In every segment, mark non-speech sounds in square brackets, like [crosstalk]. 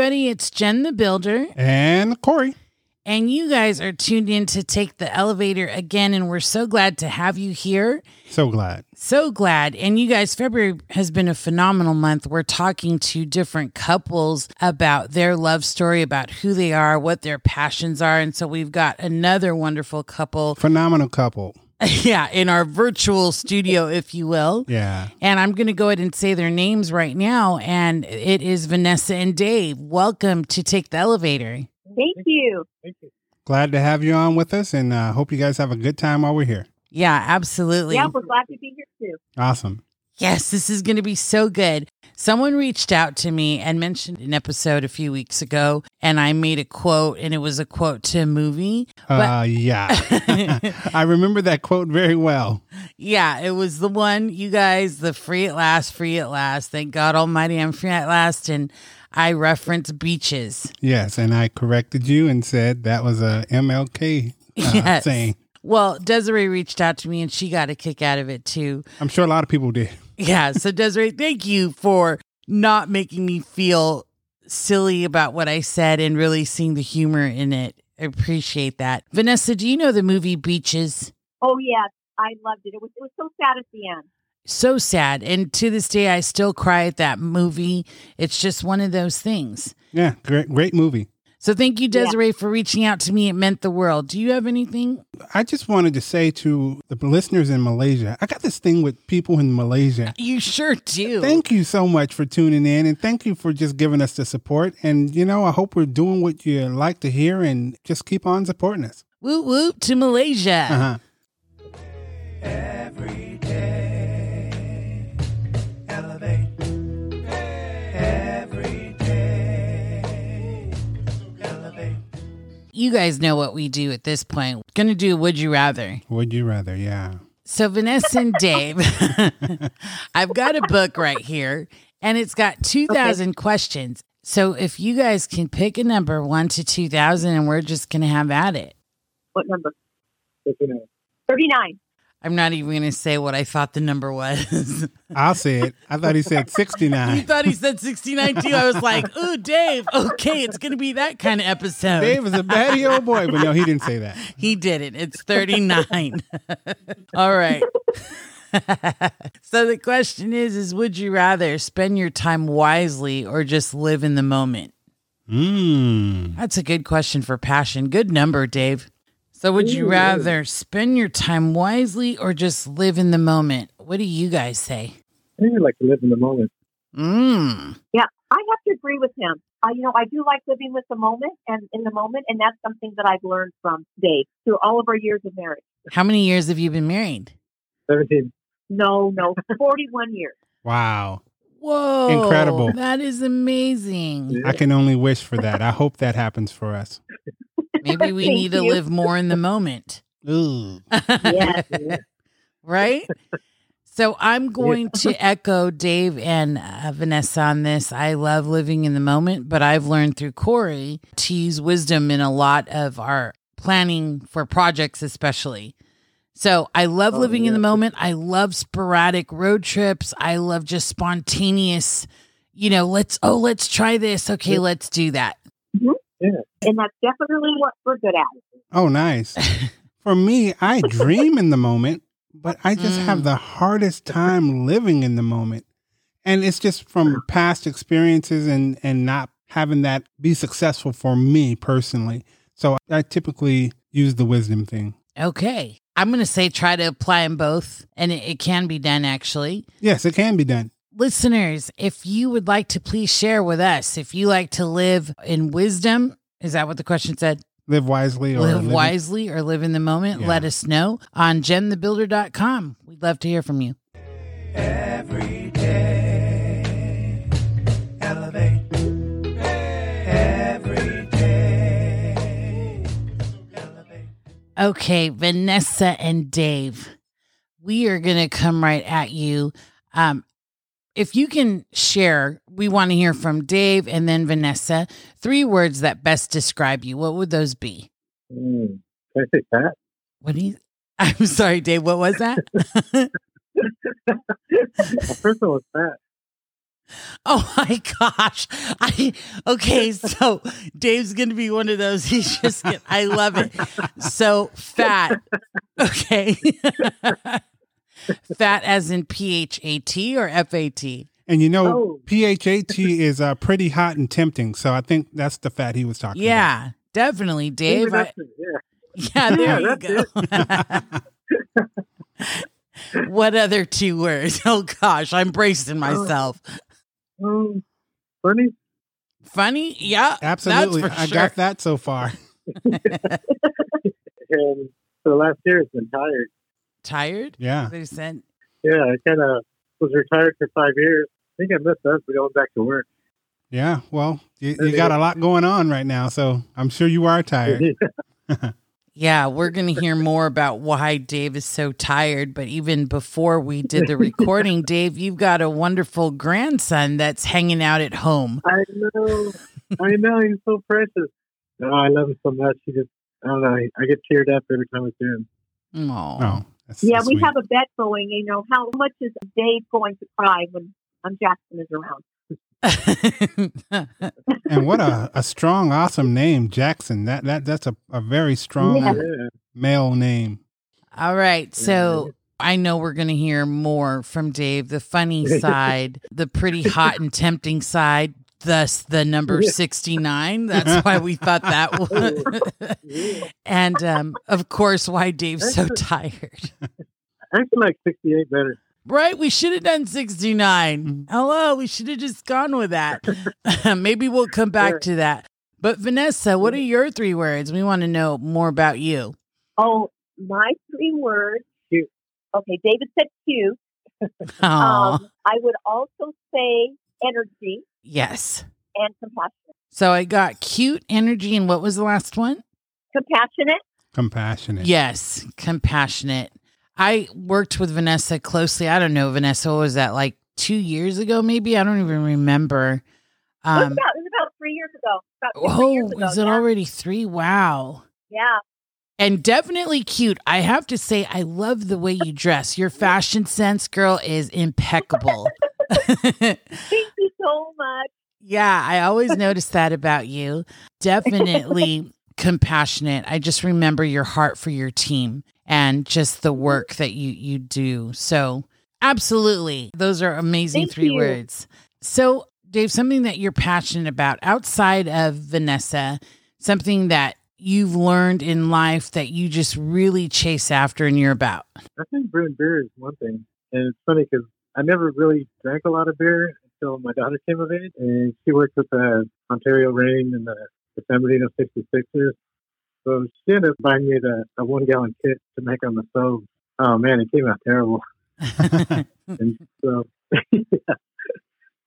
Everybody, it's Jen the Builder, And Corey. and you guys are tuned in to take the elevator again, and we're so glad to have you here. So glad. So glad. And you guys, February has been a phenomenal month. We're talking to different couples about their love story, about who they are, what their passions are. And so we've got another wonderful couple, Phenomenal couple. [laughs] yeah, in our virtual studio, if you will. Yeah. And I'm going to go ahead and say their names right now. And it is Vanessa and Dave. Welcome to Take the Elevator. Thank you. Thank you. Glad to have you on with us and uh, hope you guys have a good time while we're here. Yeah, absolutely. Yeah, we're glad to be here too. Awesome. Yes, this is going to be so good. Someone reached out to me and mentioned an episode a few weeks ago, and I made a quote, and it was a quote to a movie. Uh, yeah. [laughs] [laughs] I remember that quote very well. Yeah, it was the one, you guys, the free at last, free at last. Thank God Almighty, I'm free at last. And I referenced beaches. Yes. And I corrected you and said that was a MLK uh, Yes. saying. Well, Desiree reached out to me and she got a kick out of it too. I'm sure a lot of people did. Yeah. So, Desiree, thank you for not making me feel silly about what I said and really seeing the humor in it. I appreciate that. Vanessa, do you know the movie Beaches? Oh yes, I loved it. It was it was so sad at the end. So sad. And to this day, I still cry at that movie. It's just one of those things. Yeah. Great, great movie. So, thank you, Yeah. Desiree, for reaching out to me. It meant the world. Do you have anything? I just wanted to say to the listeners in Malaysia, I got this thing with people in Malaysia. You sure do. Thank you so much for tuning in and thank you for just giving us the support. And, you know, I hope we're doing what you like to hear and just keep on supporting us. Whoop whoop to Malaysia. Uh-huh. Every day, You guys know what we do at this point. Gonna do Would You Rather. Would you rather? Yeah. So, Vanessa and Dave, [laughs] I've got a book right here and it's got 2,000 questions. So, if you guys can pick a number one to 2,000 and we're just gonna have at it. What number? Thirty nine. I'm not even gonna say what I thought the number was. I'll say it. I thought he said 69. you thought he said 69 too. I was like, ooh, Dave, okay, it's gonna be that kind of episode. Dave is a batty old boy, but no, he didn't say that. [laughs] He did it. It's 39. [laughs] All right. [laughs] so the question is is would you rather spend your time wisely or just live in the moment? Mmm. That's a good question for passion. Good number, Dave. So would you rather spend your time wisely or just live in the moment? What do you guys say? I think I like to live in the moment. Mm. Yeah, I have to agree with him. I, you know, I do like living with the moment and in the moment, and that's something that I've learned from Dave through all of our years of marriage. How many years have you been married? 17. No, no, forty one years. Wow. Whoa. Incredible. That is amazing. I can only wish for that. I hope that happens for us. Maybe [laughs] we Thank need to live more in the moment. Ooh. Yes. [laughs] right? So I'm going to [laughs] echo Dave and uh, Vanessa on this. I love living in the moment, but I've learned through Corey to use wisdom in a lot of our planning for projects, especially. So I love Oh, living in the moment. I love sporadic road trips. I love just spontaneous, you know, let's, oh, let's try this. Okay, Yeah. let's do that. And that's definitely what we're good at. Oh, nice. [laughs] For me, I dream in the moment, but I just Mm. have the hardest time living in the moment. And it's just from past experiences and, and not having that be successful for me personally. So I typically use the wisdom thing. Okay. I'm going to say try to apply them both, and it, it can be done actually. Yes, it can be done. Listeners, if you would like to please share with us, if you like to live in wisdom, is that what the question said? Live wisely or live live- wisely or live in the moment? Yeah. Let us know on jenthebuilder.com. We'd love to hear from you. Every day, elevate. Every day, elevate. Okay, Vanessa and Dave, we are going to come right at you. Um, if you can share, we want to hear from Dave and then Vanessa. Three words that best describe you. What would those be? Mm. Can I say fat? What do you? [laughs] I'm sorry, Dave. What was that? First one was fat. [laughs] Oh my gosh. I okay, so Dave's gonna be one of those. He's just I love it. So fat. [laughs] Okay. Fat as in P H A T or F A T. And you know, Oh. PHAT [laughs] is uh, pretty hot and tempting. So I think that's the fat he was talking Yeah, definitely, Dave. I, yeah. [laughs] yeah, there Yeah, you go. [laughs] what other two words? Oh gosh, I'm bracing myself. Um, funny. Funny? Yeah. Absolutely. That's for I sure. got that so far. And for the last year, it's been tired. Tired? Yeah. They said Yeah, I kind of was retired for five years. I think I missed us going back to work. Yeah. Well, you, you got a lot going on right now. So I'm sure you are tired. [laughs] Yeah, we're going to hear more about why Dave is so tired. But even before we did the recording, [laughs] Dave, you've got a wonderful grandson that's hanging out at home. I know. I know. He's so precious. No, I love him so much. He just, I don't know. I get teared up every time I see him. Oh, Oh, that's Yeah, so we have a bet going. You know, how much is Dave going to cry when um, Jackson is around? [laughs] and what a, a strong, awesome name, Jackson. That that that's a, a very strong Yeah. Yeah. male name. All right. So I know we're going to hear more from Dave, the funny [laughs] side, the pretty hot and tempting side, thus the number 69. That's why we thought that [laughs] was. and um, of course, why Dave's so tired. [laughs] I actually like 68 better. Right? We should have done 69. Hello. We should have just gone with that. [laughs] Maybe we'll come back Sure. to that. But Vanessa, what are your three words? We want to know more about you. Oh, my three words. Cute. Okay, David said cute. Um, I would also say energy yes. and compassionate. So I got cute energy. And what was the last one? Compassionate. Compassionate. Yes, compassionate. I worked with Vanessa closely. I don't know, Vanessa, what was that like two years ago? Maybe I don't even remember. it, was Um, about, it was about three years ago. About two, three oh, years ago. is it yeah. already three? Wow. Yeah. And definitely cute. I have to say, I love the way you dress. Your fashion sense, girl, is impeccable. [laughs] Thank you so much. Yeah, I always notice that about you. Definitely [laughs] compassionate. I just remember your heart for your team and just the work that you you do. So, absolutely. Those are amazing Thank three you. words. So, Dave, something that you're passionate about outside of Vanessa, something that you've learned in life that you just really chase after and you're about. I think brewing beer is one thing. And it's funny because I never really drank a lot of beer until my daughter came of age. And she worked with the Ontario Reign and the, the San Bernardino 66ers. So she ended up buying me the, a one gallon kit to make on the stove. Oh man, it came out terrible. [laughs] And so, [laughs] yeah,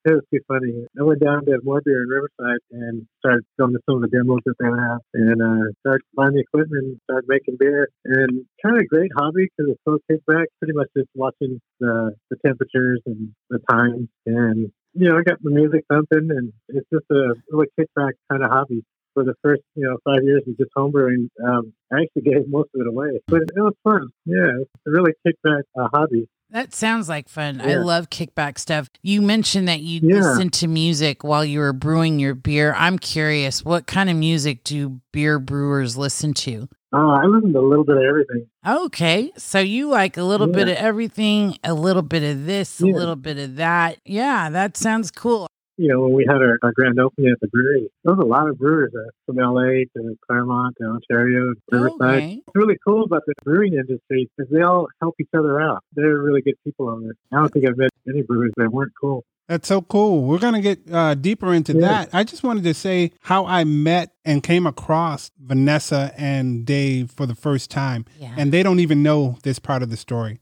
it was too funny. I went down to More Beer in Riverside and started filming some of the demos that they have and uh, started buying the equipment and started making beer. And kind of a great hobby because it's so kickback, pretty much just watching the, the temperatures and the times. And, you know, I got the music thumping and it's just a really kickback kind of hobby. For the first, you know, five years of just homebrewing, um, I actually gave most of it away, but it was fun. Yeah, it's a really kickback uh, hobby. That sounds like fun. I love kickback stuff. You mentioned that you Yeah. listened to music while you were brewing your beer. I'm curious, what kind of music do beer brewers listen to? Uh, I listen to a little bit of everything. Okay, so you like a little bit of everything, a little bit of this, a little bit of that. Yeah, that sounds cool. You know, when we had our, our grand opening at the brewery, there was a lot of brewers uh, from LA to Claremont to Ontario, Riverside. Okay. What's really cool about the brewing industry is they all help each other out. They're really good people on there. I don't think I've met any brewers that weren't cool. That's so cool. We're going to get uh, deeper into Yeah. that. I just wanted to say how I met and came across Vanessa and Dave for the first time. Yeah. And they don't even know this part of the story.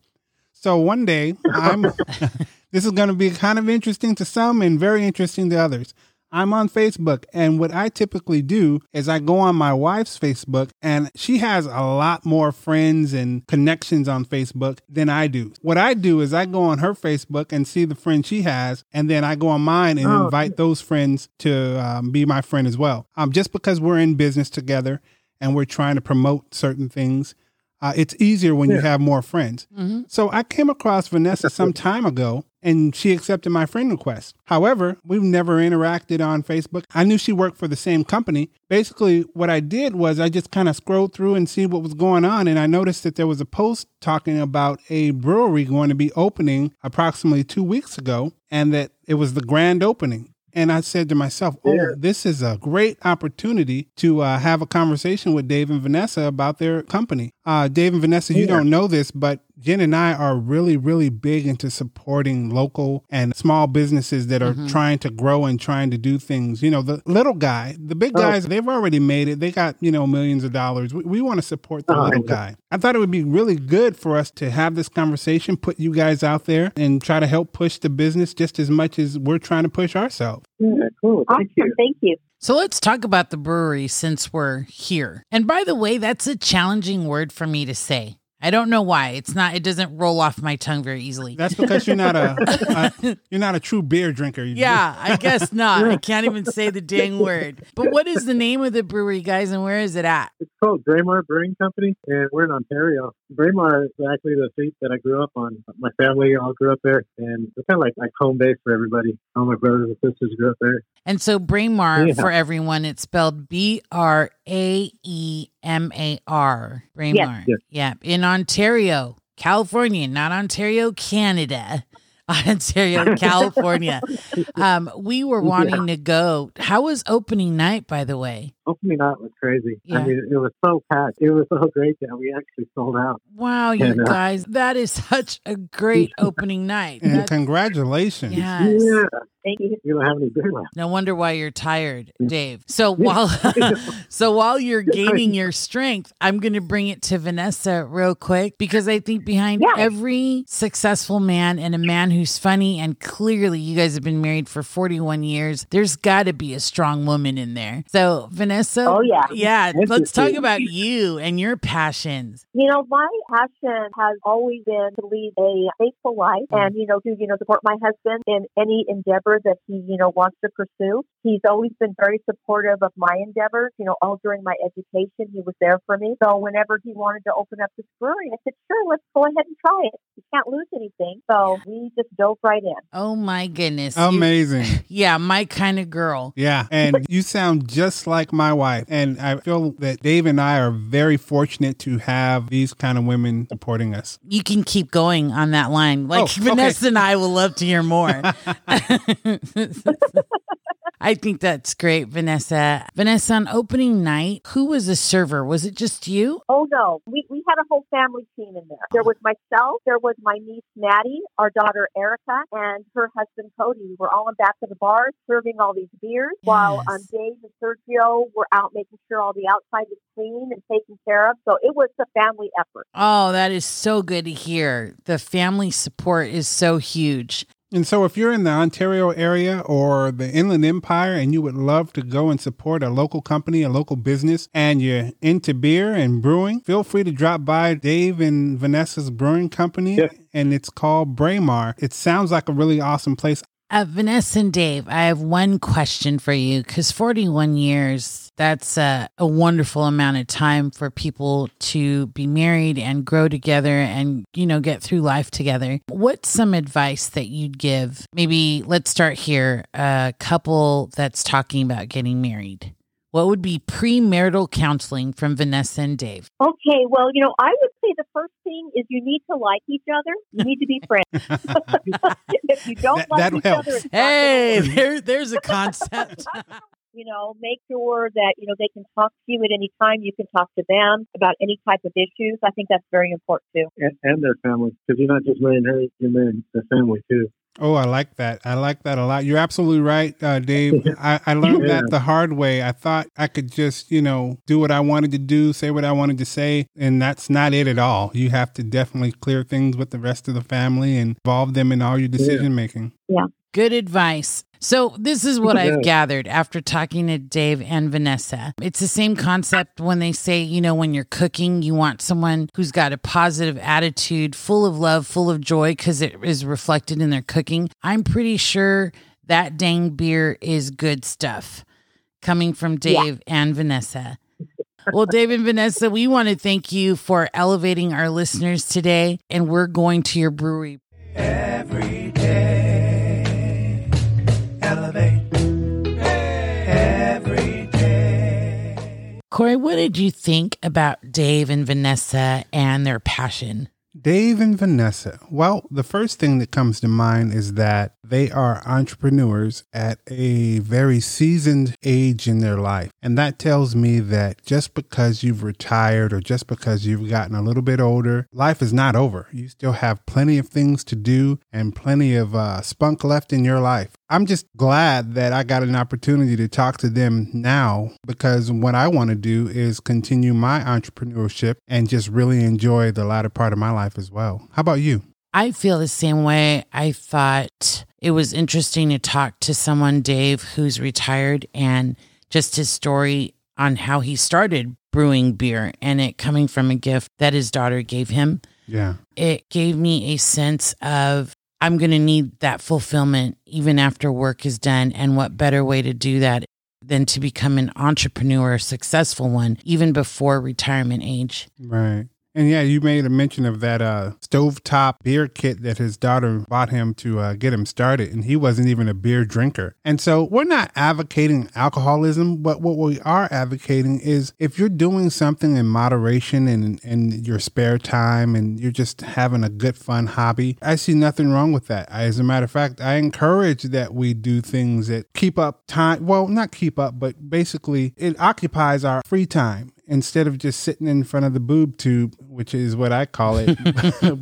So one day, I'm [laughs] [laughs] this is going to be kind of interesting to some and very interesting to others. I'm on Facebook, and what I typically do is I go on my wife's Facebook, and she has a lot more friends and connections on Facebook than I do. What I do is I go on her Facebook and see the friends she has, and then I go on mine and Oh, invite those friends to um, be my friend as well. Um, just because we're in business together and we're trying to promote certain things, uh, it's easier when you have more friends. Mhm. So I came across Vanessa some [laughs] time ago, and she accepted my friend request. However, we've never interacted on Facebook. I knew she worked for the same company. Basically, what I did was I just kind of scrolled through and see what was going on, and I noticed that there was a post talking about a brewery going to be opening approximately two weeks ago, and that it was the grand opening. And I said to myself, oh, Yeah. this is a great opportunity to uh, have a conversation with Dave and Vanessa about their company. Uh, Dave and Vanessa, you don't know this, but Jen and I are really, really big into supporting local and small businesses that are Mhm. trying to grow and trying to do things. You know, the little guy, the big Oh. guys, they've already made it. They got, you know, millions of dollars. We, we want to support the Oh, little guy. I thought it would be really good for us to have this conversation, put you guys out there and try to help push the business just as much as we're trying to push ourselves. Yeah, cool. Awesome. Thank you. Thank you. So let's talk about the brewery since we're here. And by the way, that's a challenging word for me to say. I don't know why. It's not. It doesn't roll off my tongue very easily. That's because you're not a, [laughs] a you're not a true beer drinker. Yeah, I guess [laughs] not. I can't even say the dang word. But what is the name of the brewery, guys, and where is it at? It's called Braemar Brewing Company, and we're in Ontario. Braemar is actually the street that I grew up on. My family all grew up there, and it's kind of like like home base for everybody. All my brothers and sisters grew up there. And so Braemar, Yeah. for everyone, it's spelled B R A E M A R. Braemar. Yes. Yeah. In Ontario, California, not Ontario, Canada. [laughs] Ontario, [laughs] California. Um, we were wanting to go. How was opening night, by the way? Opening night was crazy. Yeah. I mean, it was so packed. It was so [laughs] great that we actually sold out. Wow, you And, uh, guys, that is [laughs] such a great [laughs] opening night. And That- congratulations. yes. Yeah, Thank you. you don't have any beer left. No wonder why you're tired, Dave. So while so while you're gaining your strength, I'm going to bring it to Vanessa real quick because I think behind Yeah. every successful man and a man who's funny and clearly you guys have been married for 41 years, there's got to be a strong woman in there. So Vanessa, Oh, yeah. yeah, let's talk about you and your passions. You know, my passion has always been to lead a faithful life mm-hmm. and, you know, to, you know, support my husband in any endeavor that he, you know, wants to pursue. He's always been very supportive of my endeavors. You know, all during my education, he was there for me. So whenever he wanted to open up this brewery, I said, sure, let's go ahead and try it. You can't lose anything. So we just dove right in. Oh my goodness. You- Amazing. [laughs] yeah, my kind of girl. Yeah. And [laughs] you sound just like my wife. And I feel that Dave and I are very fortunate to have these kind of women supporting us. You can keep going on that line. Like Oh, okay. Vanessa and I will love to hear more. [laughs] [laughs] I think that's great, Vanessa. Vanessa, on opening night, who was the server? Was it just you? Oh no, we, we had a whole family team in there. There was myself, there was my niece Maddie, our daughter Erica, and her husband Cody. We were all in back of the bar serving all these beers while um, Yes. Dave and Sergio were out making sure all the outside was clean and taken care of. So it was a family effort. Oh, that is so good to hear. The family support is so huge. And so, if you're in the Ontario area or the Inland Empire and you would love to go and support a local company, a local business, and you're into beer and brewing, feel free to drop by Dave and Vanessa's brewing company. Yeah. And it's called Braemar. It sounds like a really awesome place. Uh, Vanessa and Dave, I have one question for you because 41 years, that's a, a wonderful amount of time for people to be married and grow together and, you know, get through life together. What's some advice that you'd give? Maybe let's start here a couple that's talking about getting married. What would be premarital counseling from Vanessa and Dave? Okay, well, you know, I would say the first thing is you need to like each other. You need to be friends. [laughs] if you don't That- like that each helps. other, it's Hey, [laughs] there, there's a concept. [laughs] you know, make sure that, you know, they can talk to you at any time. You can talk to them about any type of issues. I think that's very important too. And, and their family, because you're not just marrying her, you're marrying their family too. Oh, I like that. I like that a lot. You're absolutely right, uh, Dave. [laughs] I, I learned Yeah. that the hard way. I thought I could just, you know, do what I wanted to do, say what I wanted to say, and that's not it at all. You have to definitely clear things with the rest of the family and involve them in all your decision making. Good advice. So, this is what I've gathered after talking to Dave and Vanessa. It's the same concept when they say, you know, when you're cooking, you want someone who's got a positive attitude, full of love, full of joy, because it is reflected in their cooking. I'm pretty sure that dang beer is good stuff coming from Dave and Vanessa. Well, Dave and Vanessa, we want to thank you for elevating our listeners today, and we're going to your brewery every day. Corey, what did you think about Dave and Vanessa and their passion? Dave and Vanessa. Well, the first thing that comes to mind is that they are entrepreneurs at a very seasoned age in their life. And that tells me that just because you've retired or just because you've gotten a little bit older, life is not over. You still have plenty of things to do and plenty of uh, spunk left in your life. I'm just glad that I got an opportunity to talk to them now because what I want to do is continue my entrepreneurship and just really enjoy the latter part of my life as well. How about you? I feel the same way. I thought it was interesting to talk to someone, Dave, who's retired, and just his story on how he started brewing beer and it coming from a gift that his daughter gave him. Yeah. It gave me a sense of I'm going to need that fulfillment even after work is done. And what better way to do that than to become an entrepreneur, a successful one, even before retirement age? Right. And yeah, you made a mention of that uh, stovetop beer kit that his daughter bought him to uh, get him started, and he wasn't even a beer drinker. And so we're not advocating alcoholism, but what we are advocating is if you're doing something in moderation and in your spare time and you're just having a good, fun hobby, I see nothing wrong with that. As a matter of fact, I encourage that we do things that keep up time. Well, not keep up, but basically it occupies our free time instead of just sitting in front of the boob tube, which is what I call it.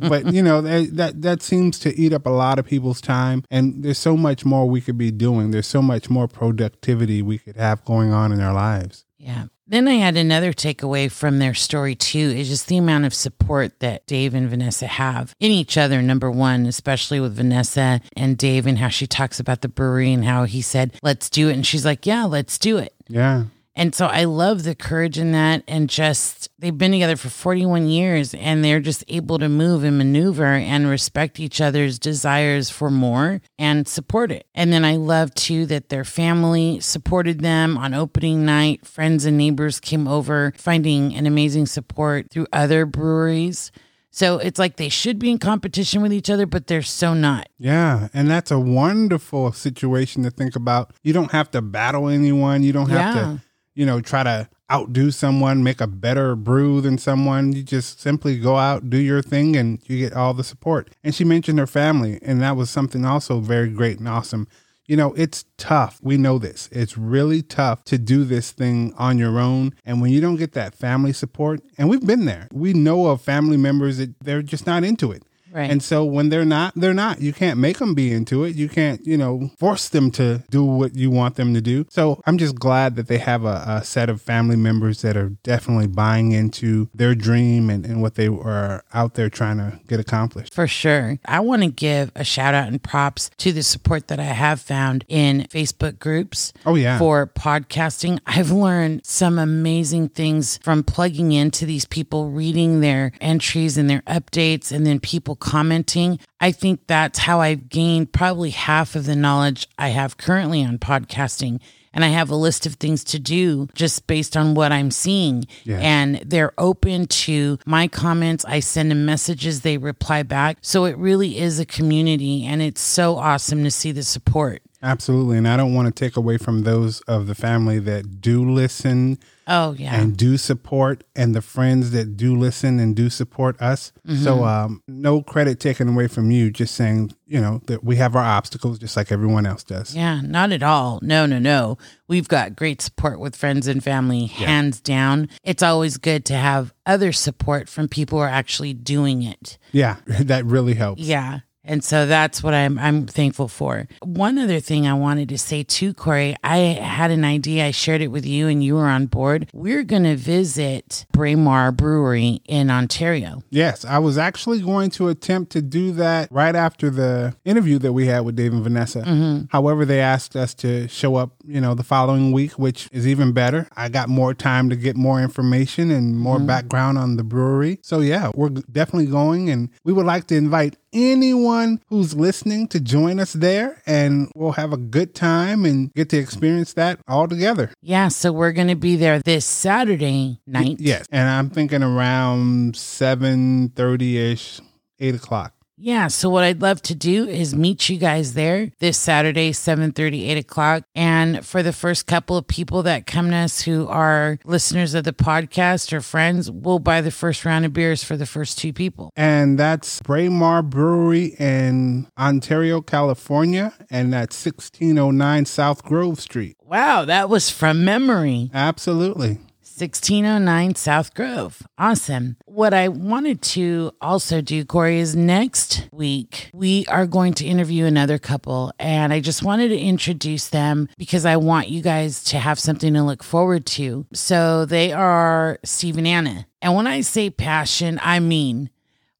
[laughs] but you know that, that that seems to eat up a lot of people's time, and there's so much more we could be doing. There's so much more productivity we could have going on in our lives. Yeah. Then I had another takeaway from their story too is just the amount of support that Dave and Vanessa have in each other. Number one, especially with Vanessa and Dave and how she talks about the brewery and how he said, let's do it. And she's like, yeah, let's do it. Yeah. And so I love the courage in that. And just, they've been together for 41 years and they're just able to move and maneuver and respect each other's desires for more and support it. And then I love too that their family supported them on opening night. Friends and neighbors came over, finding an amazing support through other breweries. So it's like they should be in competition with each other, but they're so not. Yeah, and that's a wonderful situation to think about. You don't have to battle anyone. You don't have Yeah. to, you know, try to outdo someone, make a better brew than someone. You just simply go out, do your thing, and you get all the support. And she mentioned her family, and that was something also very great and awesome. You know, it's tough. We know this. It's really tough to do this thing on your own. And when you don't get that family support, and we've been there, we know of family members that they're just not into it. Right. And so when they're not, they're not. You can't make them be into it. You can't, you know, force them to do what you want them to do. So I'm just glad that they have a, a set of family members that are definitely buying into their dream and, and what they are out there trying to get accomplished. For sure. I want to give a shout out and props to the support that I have found in Facebook groups Oh, yeah. for podcasting. I've learned some amazing things from plugging into these people, reading their entries and their updates, and then people commenting. I think that's how I've gained probably half of the knowledge I have currently on podcasting. And I have a list of things to do just based on what I'm seeing. Yeah. And they're open to my comments. I send them messages, they reply back. So it really is a community. And it's so awesome to see the support. Absolutely. And I don't want to take away from those of the family that do listen Oh, yeah. and do support and the friends that do listen and do support us. Mm-hmm. So um, no credit taken away from you, just saying, you know, that we have our obstacles just like everyone else does. Yeah, not at all. No, no, no. We've got great support with friends and family, hands down. It's always good to have other support from people who are actually doing it. Yeah, [laughs] that really helps. Yeah. And so that's what I'm I'm thankful for. One other thing I wanted to say too, Corey, I had an idea. I shared it with you and you were on board. We're gonna visit Braemar Brewery in Ontario. Yes, I was actually going to attempt to do that right after the interview that we had with Dave and Vanessa. Mm-hmm. However, they asked us to show up, you know, the following week, which is even better. I got more time to get more information and more Mm-hmm. background on the brewery. So, yeah, we're definitely going and we would like to invite anyone who's listening to join us there and we'll have a good time and get to experience that all together. Yeah, so we're gonna be there this Saturday night. Yes. And I'm thinking around 7 30 ish, 8 o'clock. Yeah, so what I'd love to do is meet you guys there this Saturday, 7:30, 8 o'clock. And for the first couple of people that come to us who are listeners of the podcast or friends, we'll buy the first round of beers for the first two people. And that's Braemar Brewery in Ontario, California. And that's 1609 South Grove Street. Wow, that was from memory. Absolutely. 1609 South Grove. Awesome. What I wanted to also do, Corey, is next week we are going to interview another couple. And I just wanted to introduce them because I want you guys to have something to look forward to. So they are Steve and Anna. And when I say passion, I mean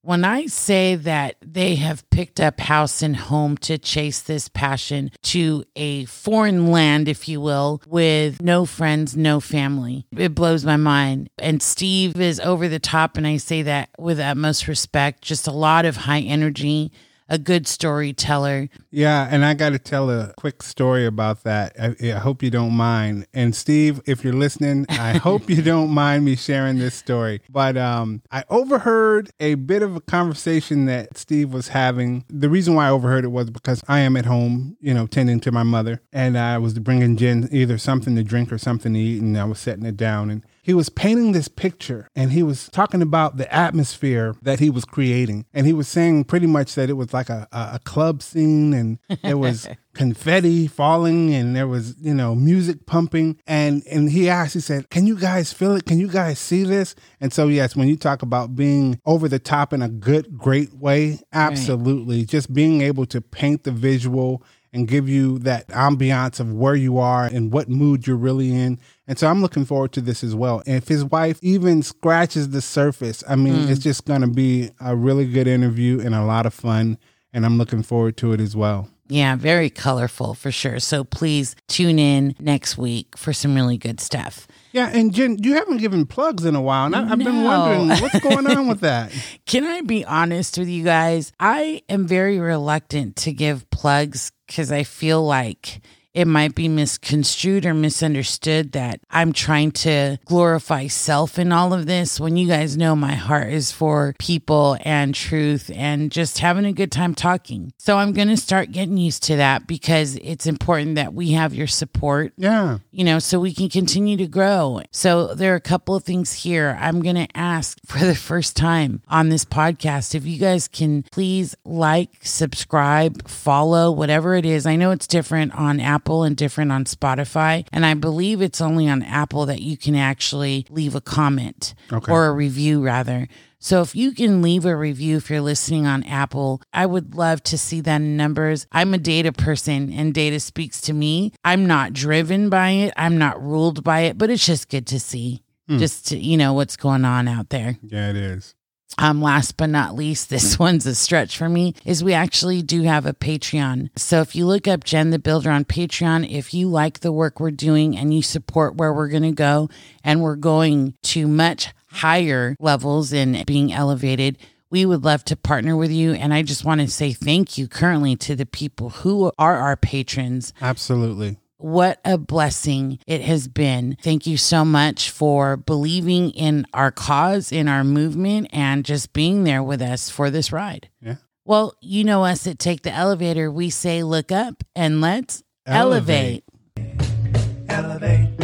when I say that they have picked up house and home to chase this passion to a foreign land, if you will, with no friends, no family, it blows my mind. And Steve is over the top, and I say that with utmost respect, just a lot of high energy, a good storyteller. Yeah, and I got to tell a quick story about that. I, I hope you don't mind. And Steve, if you're listening, I [laughs] hope you don't mind me sharing this story. But um, I overheard a bit of a conversation that Steve was having. The reason why I overheard it was because I am at home, you know, tending to my mother, and I was bringing Jen either something to drink or something to eat, and I was setting it down and he was painting this picture and he was talking about the atmosphere that he was creating. And he was saying pretty much that it was like a, a, club scene and there was [laughs] confetti falling and there was, you know, music pumping. And and he asked, he said, Can you guys feel it? Can you guys see this? And so yes, when you talk about being over the top in a good, great way, absolutely. Just being able to paint the visual and give you that ambiance of where you are and what mood you're really in. And so I'm looking forward to this as well. And if his wife even scratches the surface, I mean, it's mm. just going to be a really good interview and a lot of fun. And I'm looking forward to it as well. Yeah, very colorful for sure. So please tune in next week for some really good stuff. Yeah, and Jen, you haven't given plugs in a while, and I, I've been wondering what's going on with that. [laughs] Can I be honest with you guys? I am very reluctant to give plugs because I feel like it might be misconstrued or misunderstood that I'm trying to glorify self in all of this when you guys know my heart is for people and truth and just having a good time talking. So I'm going to start getting used to that because it's important that we have your support Yeah. you know, so we can continue to grow. So there are a couple of things here. I'm going to ask [laughs] for the first time on this podcast if you guys can please like, subscribe, follow, whatever it is. I know it's different on Apple and different on Spotify. And I believe it's only on Apple that you can actually leave a comment Okay. or a review, rather. So if you can leave a review if you're listening on Apple, I would love to see that in numbers. I'm a data person and data speaks to me. I'm not driven by it. I'm not ruled by it, but it's just good to see hmm. just to, you know what's going on out there. Yeah, it is. Um, last but not least, this one's a stretch for me, is we actually do have a Patreon. So if you look up Jen the Builder on Patreon, if you like the work we're doing and you support where we're going to go, and we're going to much higher levels in being elevated, we would love to partner with you. And I just want to say thank you currently to the people who are our patrons. Absolutely. What a blessing it has been. Thank you so much for believing in our cause, in our movement, and just being there with us for this ride. Yeah. Well, you know us at Take the Elevator. We say, look up and let's elevate. Elevate. elevate,